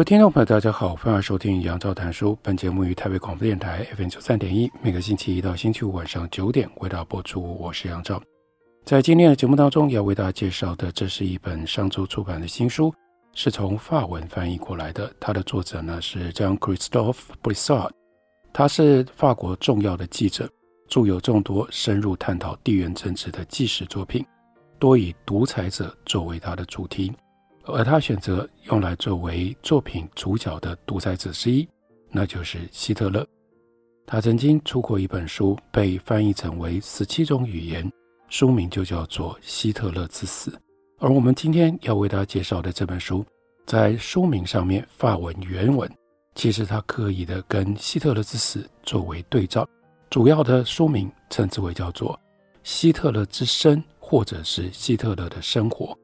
各位听众朋友，大家好，欢迎收听杨照谈书。本节目于台北广播电台 FM 九三点一，每个星期一到星期五晚上九点为大家播出。我是杨照。在今天的节目当中，要为大家介绍的，这是一本上周出版的新书，是从法文翻译过来的。它的作者呢是 Jean-Christophe Brissot，他是法国重要的记者，著有众多深入探讨地缘政治的纪实作品，多以独裁者作为他的主题。而他选择用来作为作品主角的独裁者之一，那就是希特勒。他曾经出过一本书，被翻译成为十七种语言，书名就叫做《希特勒之死》。而我们今天要为大家介绍的这本书，在书名上面发文原文，其实他刻意的跟希特勒之死作为对照，主要的书名称之为叫做《希特勒之生》或者是希特勒的生活。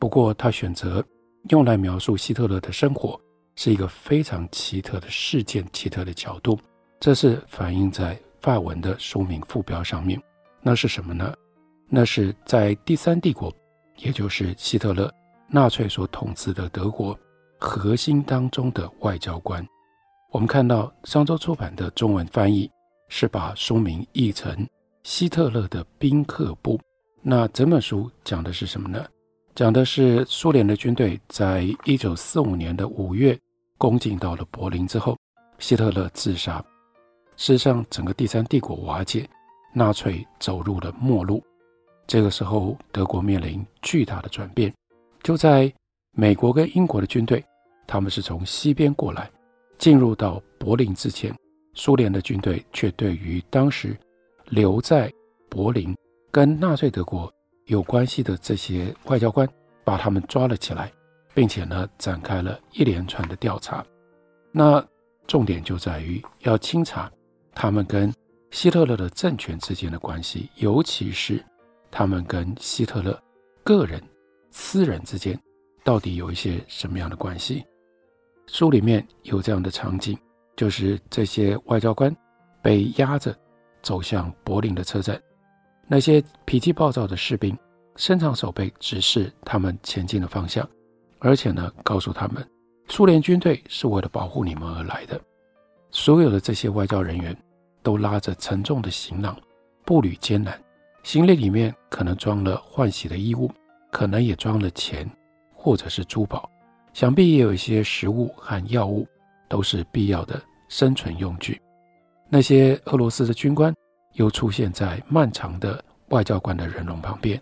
不过，他选择用来描述希特勒的生活，是一个非常奇特的事件、奇特的角度。这是反映在法文的书名副标上面。那是什么呢？那是在第三帝国，也就是希特勒纳粹所统治的德国核心当中的外交官。我们看到上周出版的中文翻译是把书名译成《希特勒的宾客部》。那整本书讲的是什么呢？讲的是苏联的军队在一九四五年的五月攻进到了柏林之后，希特勒自杀。事实上，整个第三帝国瓦解，纳粹走入了末路。这个时候，德国面临巨大的转变。就在美国跟英国的军队，他们是从西边过来，进入到柏林之前，苏联的军队却对于当时留在柏林跟纳粹德国。有关系的这些外交官，把他们抓了起来，并且呢，展开了一连串的调查。那重点就在于要清查他们跟希特勒的政权之间的关系，尤其是他们跟希特勒个人、私人之间到底有一些什么样的关系。书里面有这样的场景，就是这些外交官被押着走向柏林的车站。那些脾气暴躁的士兵伸长手背指示他们前进的方向，而且呢，告诉他们，苏联军队是为了保护你们而来的。所有的这些外交人员都拉着沉重的行囊，步履艰难，行李里面可能装了换洗的衣物，可能也装了钱或者是珠宝，想必也有一些食物和药物，都是必要的生存用具。那些俄罗斯的军官。又出现在漫长的外交官的人龙旁边，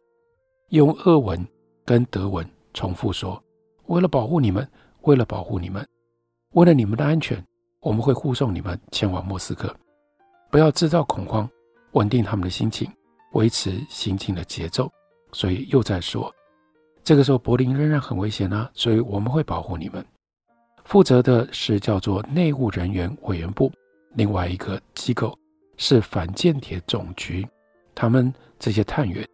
用俄文跟德文重复说：“为了保护你们，为了保护你们，为了你们的安全，我们会护送你们前往莫斯科。不要制造恐慌，稳定他们的心情，维持行进的节奏。”所以又在说：“这个时候柏林仍然很危险啊，所以我们会保护你们。”负责的是叫做内务人员委员部，另外一个机构。是反间谍总局，他们这些探员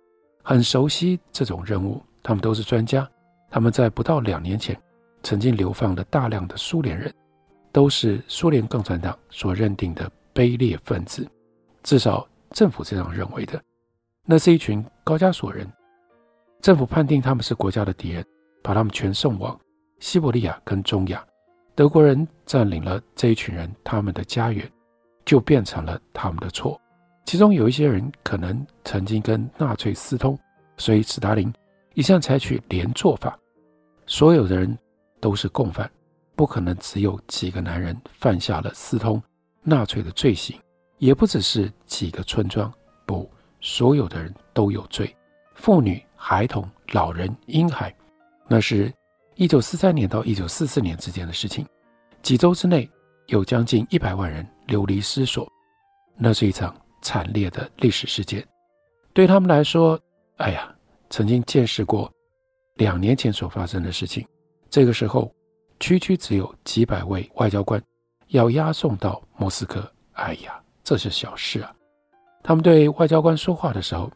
很熟悉这种任务，他们都是专家。他们在不到两年前曾经流放了大量的苏联人，都是苏联共产党所认定的卑劣分子，至少政府这样认为的。那是一群高加索人，政府判定他们是国家的敌人，把他们全送往西伯利亚跟中亚。德国人占领了这一群人他们的家园。就变成了他们的错，其中有一些人可能曾经跟纳粹私通，所以斯大林一向采取连坐法，所有的人都是共犯，不可能只有几个男人犯下了私通纳粹的罪行，也不只是几个村庄，不，所有的人都有罪，妇女、孩童、老人、婴孩，那是一九四三年到一九四四年之间的事情，几周之内有将近一百万人。流离失所，那是一场惨烈的历史事件。对他们来说，哎呀，曾经见识过两年前所发生的事情。这个时候，区区只有几百位外交官要押送到莫斯科。哎呀，这是小事啊！他们对外交官说话的时候，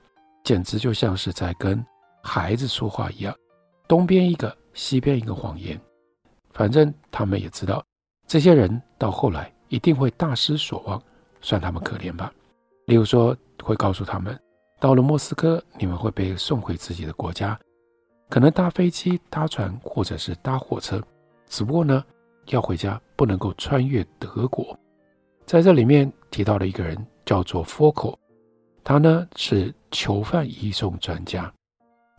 简直就像是在跟孩子说话一样，东边一个，西边一个谎言。反正他们也知道，这些人到后来一定会大失所望，算他们可怜吧。例如说，会告诉他们，到了莫斯科，你们会被送回自己的国家，可能搭飞机、搭船或者是搭火车。只不过呢，要回家不能够穿越德国。在这里面提到了一个人，叫做 Volkov，他呢是囚犯移送专家，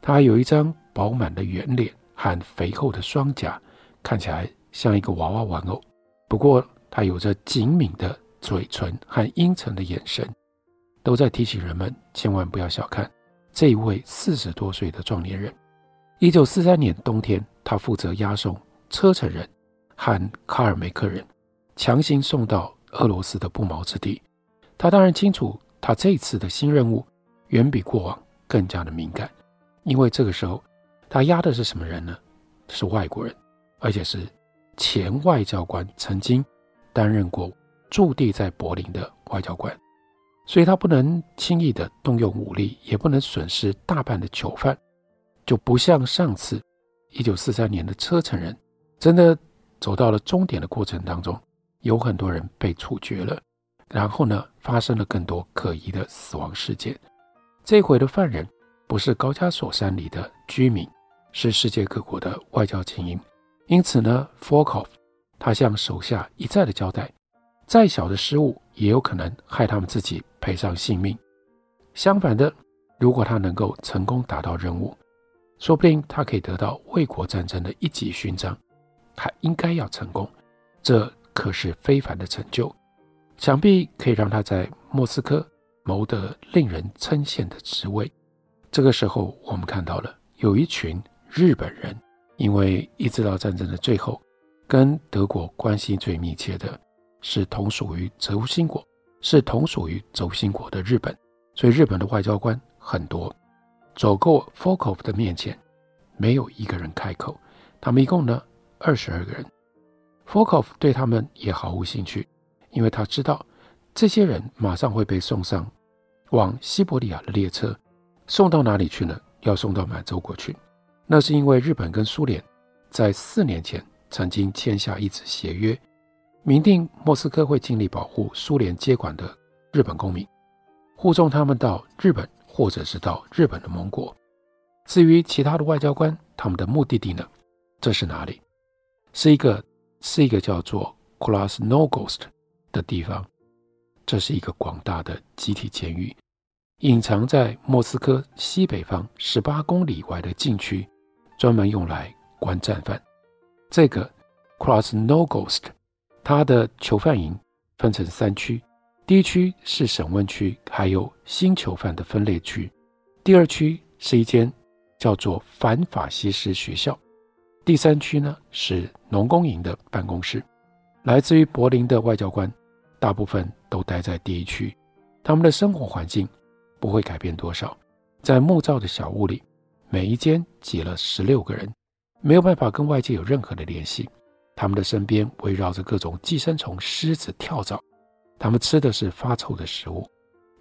他有一张饱满的圆脸和肥厚的双颊。看起来像一个娃娃玩偶，不过他有着紧抿的嘴唇和阴沉的眼神，都在提醒人们千万不要小看这一位四十多岁的壮年人。一九四三年冬天，他负责押送车臣人和卡尔梅克人，强行送到俄罗斯的不毛之地。他当然清楚，他这次的新任务远比过往更加的敏感，因为这个时候他押的是什么人呢？是外国人。而且是前外交官，曾经担任过驻地在柏林的外交官，所以他不能轻易的动用武力，也不能损失大半的囚犯，就不像上次一九四三年的车臣人，真的走到了终点的过程当中，有很多人被处决了，然后呢，发生了更多可疑的死亡事件。这回的犯人不是高加索山里的居民，是世界各国的外交精英。因此呢，Volkov 他向手下一再的交代，再小的失误也有可能害他们自己赔上性命。相反的，如果他能够成功达到任务，说不定他可以得到卫国战争的一级勋章。他应该要成功，这可是非凡的成就，想必可以让他在莫斯科谋得令人称羡的职位。这个时候，我们看到了有一群日本人。因为一直到战争的最后，跟德国关系最密切的是同属于轴心国，是同属于轴心国的日本，所以日本的外交官很多，走过 Fokov 的面前，没有一个人开口。他们一共呢二十二个人，Fokov 对他们也毫无兴趣，因为他知道这些人马上会被送上往西伯利亚的列车，送到哪里去呢？要送到满洲国去。那是因为日本跟苏联在四年前曾经签下一纸协约，明定莫斯科会尽力保护苏联接管的日本公民，护送他们到日本或者是到日本的盟国。至于其他的外交官，他们的目的地呢？这是哪里？是一个是一个叫做 Krasnogorsk 的地方，这是一个广大的集体监狱，隐藏在莫斯科西北方十八公里外的禁区。专门用来关战犯。这个 Krasnogorsk，它的囚犯营分成三区，第一区是审问区，还有新囚犯的分类区；第二区是一间叫做反法西斯学校；第三区呢是农工营的办公室。来自于柏林的外交官，大部分都待在第一区，他们的生活环境不会改变多少，在木造的小屋里。每一间挤了十六个人，没有办法跟外界有任何的联系。他们的身边围绕着各种寄生虫、虱子、跳蚤。他们吃的是发臭的食物，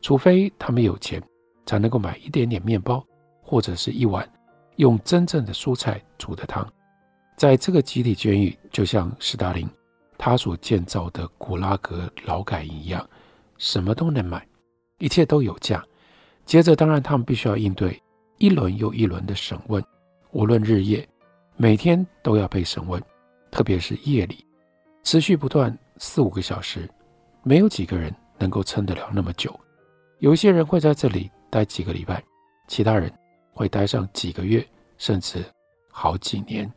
除非他们有钱，才能够买一点点面包，或者是一碗用真正的蔬菜煮的汤。在这个集体监狱，就像斯大林他所建造的古拉格劳改营一样，什么都能买，一切都有价。接着，当然他们必须要应对。一轮又一轮的审问，无论日夜，每天都要被审问，特别是夜里，持续不断四五个小时，没有几个人能够撑得了那么久。有些人会在这里待几个礼拜，其他人会待上几个月，甚至好几年。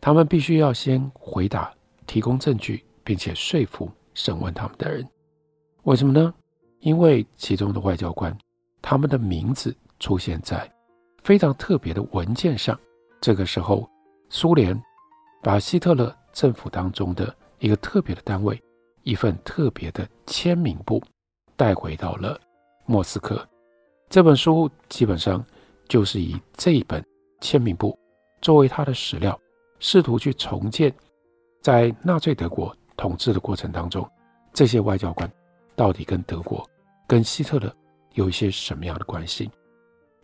他们必须要先回答、提供证据，并且说服审问他们的人。为什么呢？因为其中的外交官，他们的名字出现在。非常特别的文件上，这个时候，苏联把希特勒政府当中的一个特别的单位，一份特别的签名簿带回到了莫斯科。这本书基本上就是以这一本签名簿作为他的史料，试图去重建在纳粹德国统治的过程当中，这些外交官到底跟德国、跟希特勒有一些什么样的关系。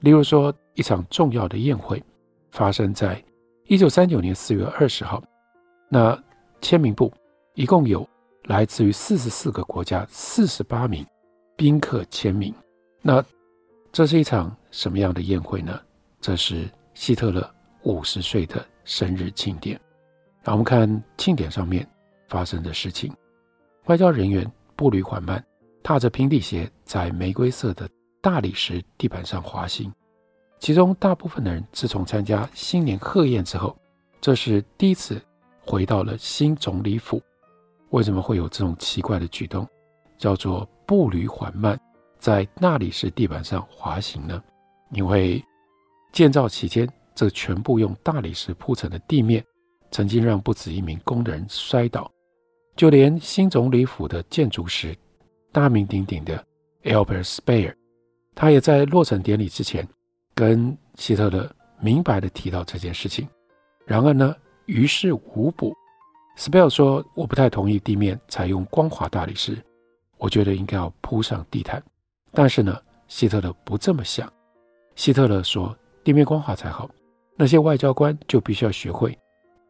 例如说，一场重要的宴会发生在一九三九年四月二十号，那签名簿一共有来自于四十四个国家四十八名宾客签名。那这是一场什么样的宴会呢？这是希特勒五十岁的生日庆典。那我们看庆典上面发生的事情：外交人员步履缓慢，踏着平底鞋，在玫瑰色的大理石地板上滑行。其中大部分的人自从参加新年贺宴之后，这是第一次回到了新总理府。为什么会有这种奇怪的举动，叫做步履缓慢，在大理石地板上滑行呢？因为建造期间，这全部用大理石铺成的地面，曾经让不止一名工人摔倒，就连新总理府的建筑师，大名鼎鼎的 Albert Speer，他也在落成典礼之前。跟希特勒明白地提到这件事情，然而呢，于事无补。斯贝尔说：“我不太同意地面采用光滑大理石，我觉得应该要铺上地毯。”但是呢，希特勒不这么想。希特勒说：“地面光滑才好，那些外交官就必须要学会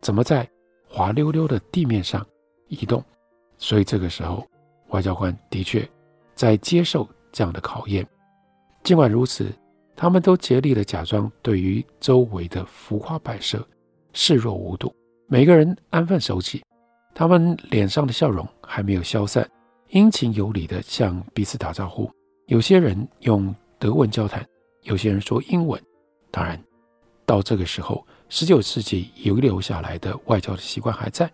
怎么在滑溜溜的地面上移动。”所以这个时候，外交官的确在接受这样的考验。尽管如此。他们都竭力地假装对于周围的浮夸摆设视若无睹，每个人安分守己，他们脸上的笑容还没有消散，殷勤有礼地向彼此打招呼。有些人用德文交谈，有些人说英文。当然，到这个时候，19世纪遗留下来的外交的习惯还在，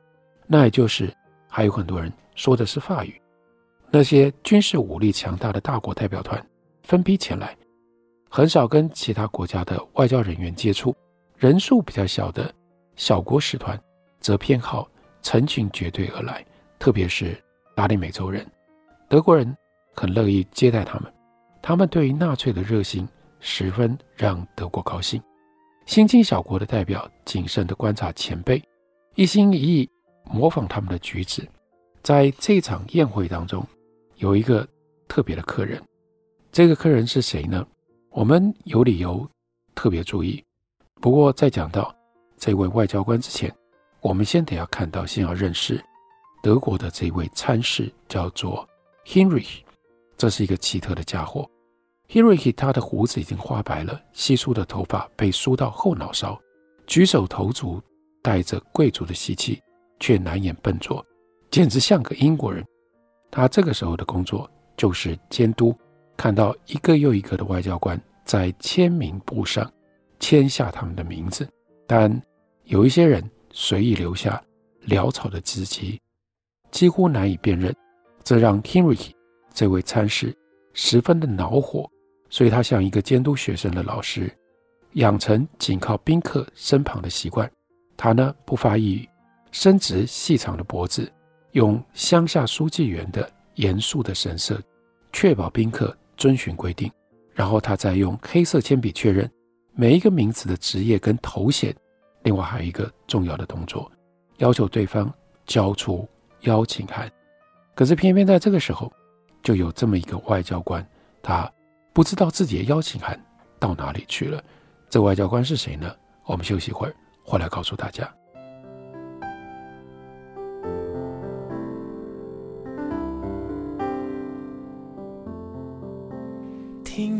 那也就是还有很多人说的是法语。那些军事武力强大的大国代表团分批前来。很少跟其他国家的外交人员接触，人数比较小的小国使团则偏好成群结队而来，特别是拉丁美洲人，德国人很乐意接待他们。他们对于纳粹的热心十分让德国高兴。新兴小国的代表谨慎地观察前辈，一心一意模仿他们的举止。在这场宴会当中，有一个特别的客人，这个客人是谁呢？我们有理由特别注意。不过，在讲到这位外交官之前，我们先得要看到，先要认识德国的这位参事，叫做 Henrich。这是一个奇特的家伙。Henrich 他的胡子已经花白了，稀疏的头发被梳到后脑勺，举手投足带着贵族的习气，却难掩笨拙，简直像个英国人。他这个时候的工作就是监督。看到一个又一个的外交官在签名簿上签下他们的名字，但有一些人随意留下潦草的字迹，几乎难以辨认，这让 Heinrich 这位参事十分的恼火，所以他像一个监督学生的老师，养成紧靠宾客身旁的习惯。他呢，不发一语，伸直细长的脖子，用乡下书记员的严肃的神色，确保宾客。遵循规定，然后他再用黑色铅笔确认每一个名词的职业跟头衔。另外还有一个重要的动作，要求对方交出邀请函。可是偏偏在这个时候，就有这么一个外交官，他不知道自己的邀请函到哪里去了。这外交官是谁呢？我们休息一会儿，回来告诉大家。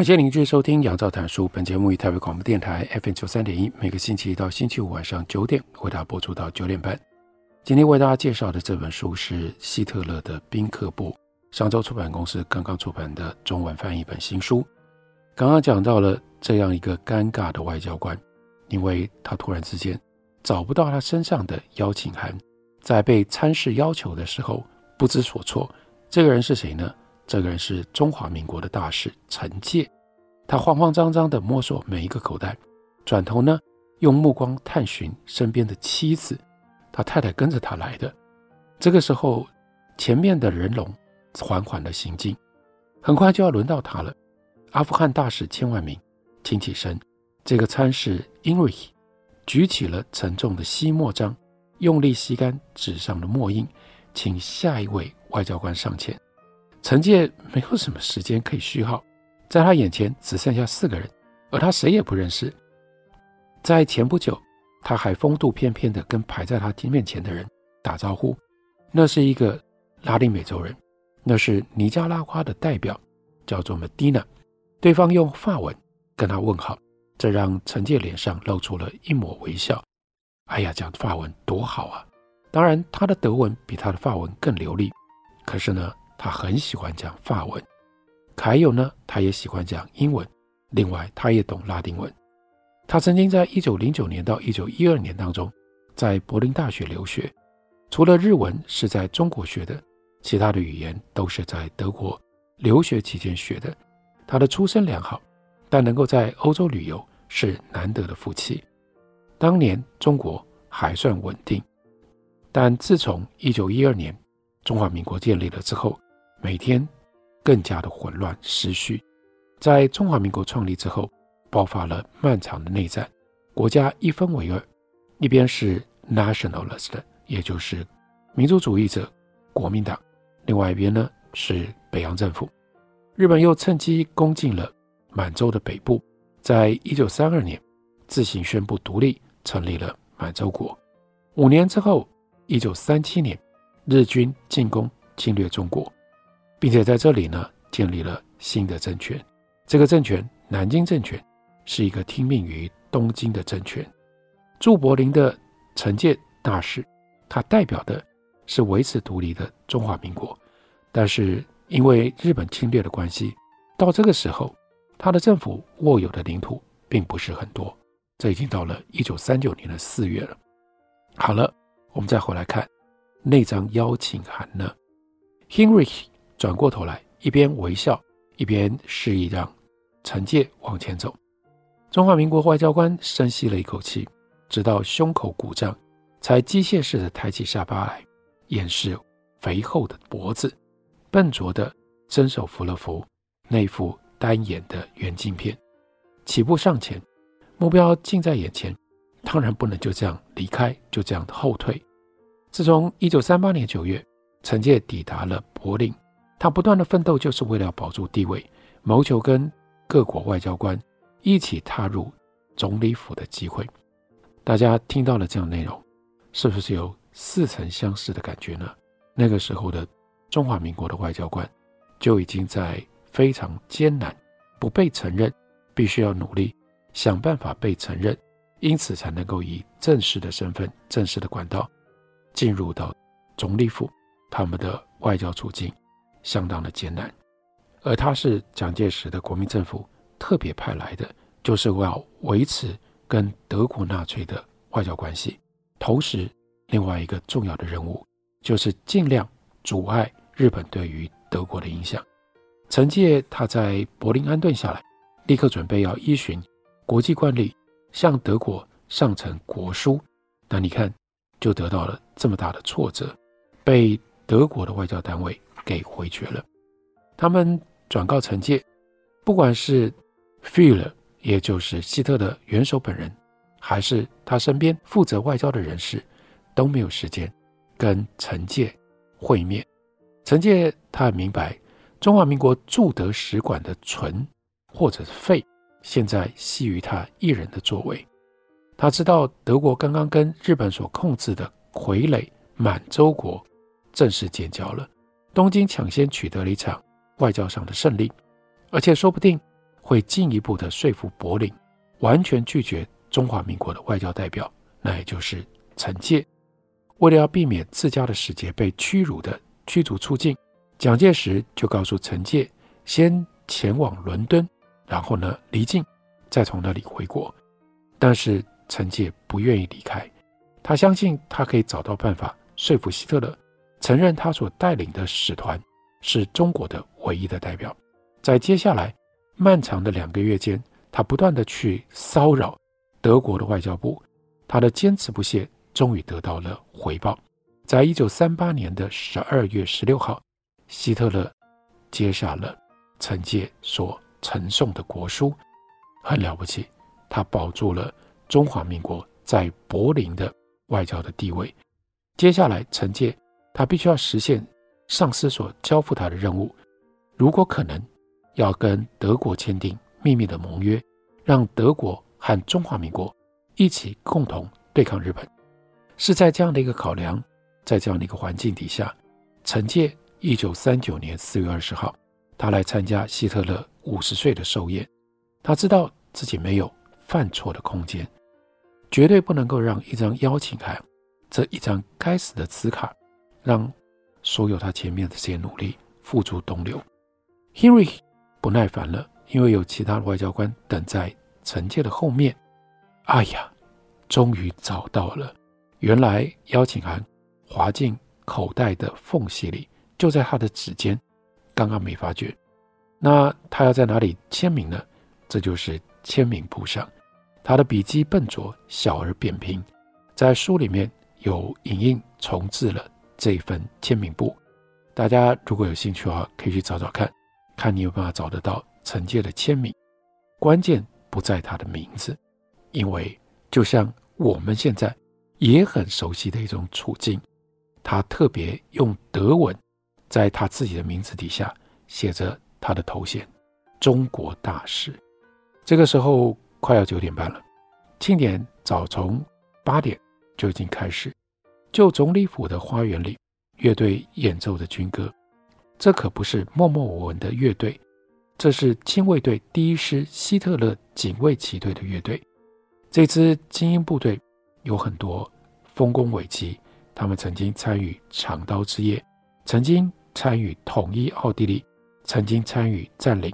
感谢您继续收听《杨照谈书》。本节目于台北广播电台 FM 九三点一，每个星期一到星期五晚上九点为大家播出到九点半。今天为大家介绍的这本书是希特勒的宾客簿，上周出版公司刚刚出版的中文翻译本新书。刚刚讲到了这样一个尴尬的外交官，因为他突然之间找不到他身上的邀请函，在被参事要求的时候不知所措。这个人是谁呢？这个人是中华民国的大使陈介。他慌慌张张地摸索每一个口袋，转头呢，用目光探寻身边的妻子。他太太跟着他来的。这个时候，前面的人龙缓缓地行进，很快就要轮到他了。阿富汗大使千万明挺起身，这个参事因瑞举起了沉重的吸墨章，用力吸干纸上的墨印，请下一位外交官上前。陈介没有什么时间可以虚耗。在他眼前只剩下四个人，而他谁也不认识。在前不久，他还风度翩翩地跟排在他面前的人打招呼，那是一个拉丁美洲人，那是尼加拉瓜的代表，叫做 Medina。对方用法文跟他问好，这让陈介脸上露出了一抹微笑。哎呀，讲法文多好啊！当然，他的德文比他的法文更流利，可是呢，他很喜欢讲法文。还有呢，他也喜欢讲英文，另外他也懂拉丁文。他曾经在一九零九年到一九一二年当中，在柏林大学留学，除了日文是在中国学的，其他的语言都是在德国留学期间学的。他的出身良好，但能够在欧洲旅游是难得的福气。当年中国还算稳定，但自从一九一二年中华民国建立了之后，每天。更加的混乱失序，在中华民国创立之后，爆发了漫长的内战，国家一分为二，一边是 nationalist，也就是民族主义者国民党，另外一边呢是北洋政府。日本又趁机攻进了满洲的北部，在一九三二年自行宣布独立，成立了满洲国。五年之后，一九三七年，日军进攻侵略中国。并且在这里呢，建立了新的政权。这个政权，南京政权，是一个听命于东京的政权。驻柏林的陈介大使，他代表的是维持独立的中华民国。但是因为日本侵略的关系，到这个时候，他的政府握有的领土并不是很多。这已经到了一九三九年的四月了。好了，我们再回来看那张邀请函呢，Hinrich。转过头来，一边微笑，一边示意让陈介往前走。中华民国外交官深吸了一口气，直到胸口鼓胀，才机械式的抬起下巴来，掩饰肥厚的脖子，笨拙的伸手扶了扶那副单眼的圆镜片，起步上前，目标近在眼前，当然不能就这样离开，就这样后退。自从一九三八年九月，陈介抵达了柏林。他不断的奋斗，就是为了保住地位，谋求跟各国外交官一起踏入总理府的机会。大家听到了这样内容，是不是有似曾相识的感觉呢？那个时候的中华民国的外交官就已经在非常艰难，不被承认，必须要努力想办法被承认，因此才能够以正式的身份、正式的管道进入到总理府，他们的外交处境。相当的艰难，而他是蒋介石的国民政府特别派来的，就是要维持跟德国纳粹的外交关系。同时，另外一个重要的任务就是尽量阻碍日本对于德国的影响。陈介他在柏林安顿下来，立刻准备要依循国际惯例向德国上呈国书。那你看，就得到了这么大的挫折，被德国的外交单位。给回绝了。他们转告陈介，不管是 Führer，也就是希特勒元首本人，还是他身边负责外交的人士，都没有时间跟陈介会面。陈介他很明白，中华民国驻德使馆的存或者是废，现在系于他一人的作为。他知道德国刚刚跟日本所控制的傀儡满洲国正式建交了。东京抢先取得了一场外交上的胜利，而且说不定会进一步的说服柏林，完全拒绝中华民国的外交代表，那也就是陈介。为了要避免自家的使节被屈辱的驱逐出境，蒋介石就告诉陈介，先前往伦敦，然后呢离境，再从那里回国。但是陈介不愿意离开，他相信他可以找到办法说服希特勒，承认他所带领的使团是中国的唯一的代表。在接下来漫长的两个月间，他不断地去骚扰德国的外交部，他的坚持不懈终于得到了回报。在一九三八年的十二月十六号，希特勒接下了陈介所呈送的国书，很了不起，他保住了中华民国在柏林的外交的地位。接下来，陈介他必须要实现上司所交付他的任务，如果可能。要跟德国签订秘密的盟约，让德国和中华民国一起共同对抗日本，是在这样的一个考量，在这样的一个环境底下，陈介一九三九年四月二十号，他来参加希特勒五十岁的寿宴。他知道自己没有犯错的空间，绝对不能够让一张邀请函，这一张该死的纸卡，让所有他前面的这些努力付诸东流。Henry。不耐烦了，因为有其他的外交官等在臣妾的后面。哎呀，终于找到了！原来邀请函滑进口袋的缝隙里，就在他的指尖，刚刚没发觉。那他要在哪里签名呢？这就是签名簿上。他的笔迹笨拙，小而扁平，在书里面有影印重制了这一份签名簿。大家如果有兴趣的话，可以去找找看。看你有办法找得到陈介的签名，关键不在他的名字，因为就像我们现在也很熟悉的一种处境，他特别用德文在他自己的名字底下写着他的头衔“中国大使”。这个时候快要九点半了，庆典早从八点就已经开始，旧总理府的花园里，乐队演奏的军歌。这可不是默默无闻的乐队，这是亲卫队第一师希特勒警卫骑队的乐队。这支精英部队有很多丰功伟绩，他们曾经参与长刀之夜，曾经参与统一奥地利，曾经参与占领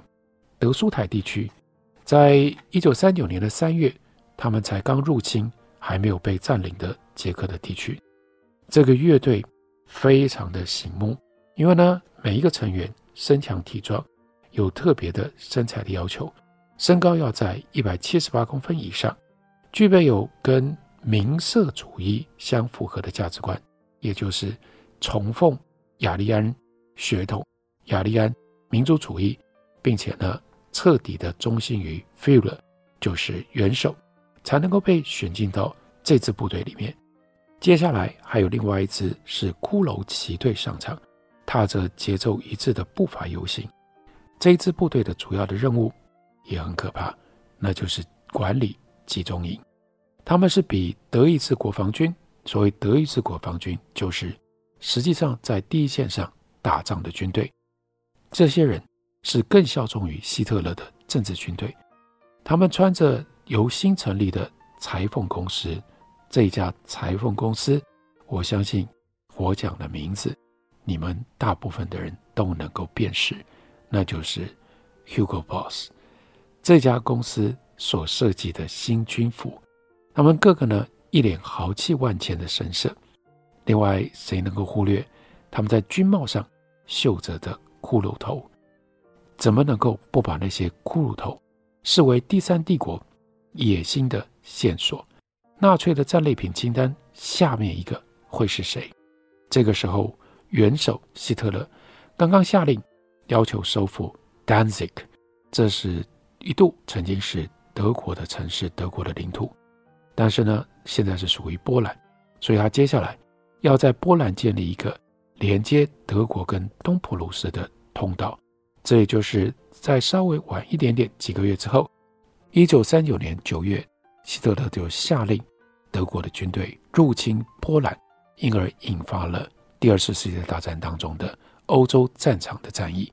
德苏台地区。在一九三九年的三月，他们才刚入侵还没有被占领的捷克的地区。这个乐队非常的醒目，因为呢。每一个成员身强体壮，有特别的身材的要求，身高要在一百七十八公分以上，具备有跟民色主义相符合的价值观，也就是崇奉雅利安血统、雅利安民族主义，并且呢彻底的忠心于 Führer，就是元首，才能够被选进到这支部队里面。接下来还有另外一支是骷髅骑队上场。踏着节奏一致的步伐游行，这一支部队的主要的任务也很可怕，那就是管理集中营。他们是比德意志国防军，所谓德意志国防军，就是实际上在第一线上打仗的军队。这些人是更效忠于希特勒的政治军队。他们穿着由新成立的裁缝公司，这家裁缝公司，我相信我讲的名字。你们大部分的人都能够辨识，那就是 Hugo Boss 这家公司所设计的新军服。他们个个呢一脸豪气万千的神色。另外，谁能够忽略他们在军帽上绣着的骷髅头？怎么能够不把那些骷髅头视为第三帝国野心的线索？纳粹的战利品清单下面一个会是谁？这个时候。元首希特勒刚刚下令要求收复 Danzig，这是一度曾经是德国的城市，德国的领土。但是呢，现在是属于波兰，所以他接下来要在波兰建立一个连接德国跟东普鲁士的通道。这也就是在稍微晚一点点几个月之后，一九三九年九月，希特勒就下令德国的军队入侵波兰，因而引发了。第二次世界大战当中的欧洲战场的战役，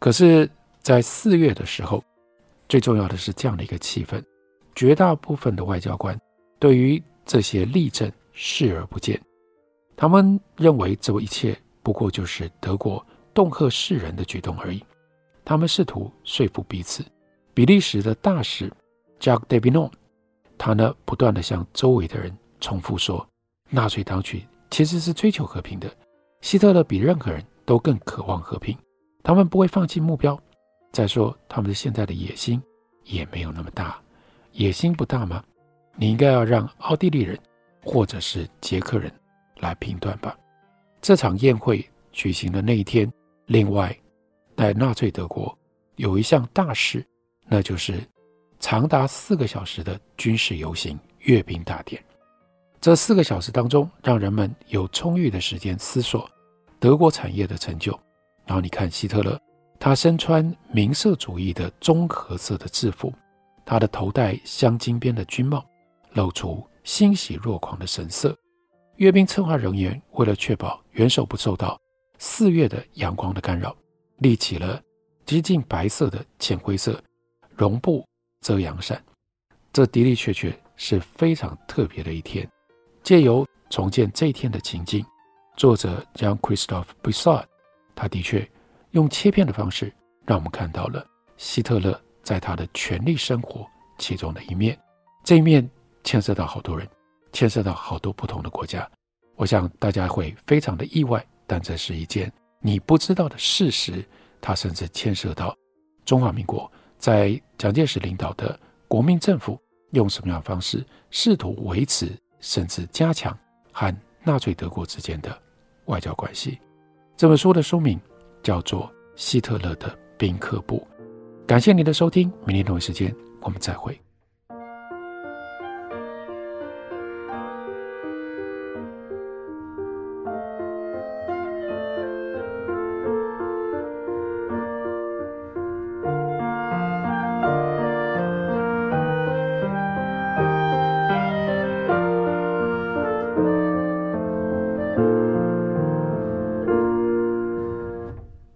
可是，在四月的时候，最重要的是这样的一个气氛：绝大部分的外交官对于这些例证视而不见。他们认为这一切不过就是德国恫吓世人的举动而已。他们试图说服彼此。比利时的大使 Jacques Debinon，他呢不断地向周围的人重复说，纳粹当局其实是追求和平的。希特勒比任何人都更渴望和平，他们不会放弃目标。再说，他们的现在的野心也没有那么大。野心不大吗？你应该要让奥地利人或者是捷克人来评断吧。这场宴会举行的那一天，另外在纳粹德国有一项大事，那就是长达四个小时的军事游行阅兵大典。这四个小时当中，让人们有充裕的时间思索德国产业的成就。然后你看希特勒，他身穿名色主义的棕褐色的制服，他的头戴镶金边的军帽，露出欣喜若狂的神色。阅兵策划人员为了确保元首不受到四月的阳光的干扰，立起了接近白色的浅灰色绒布遮阳伞。这的的确确是非常特别的一天。借由重建这一天的情境，作者 Jean-Christophe Bussard，他的确用切片的方式，让我们看到了希特勒在他的权力生活其中的一面。这一面牵涉到好多人，牵涉到好多不同的国家。我想大家会非常的意外，但这是一件你不知道的事实。它甚至牵涉到中华民国在蒋介石领导的国民政府用什么样的方式试图维持。甚至加强和纳粹德国之间的外交关系。这本书的书名叫做《希特勒的宾客部》。感谢您的收听，明天同一时间我们再会。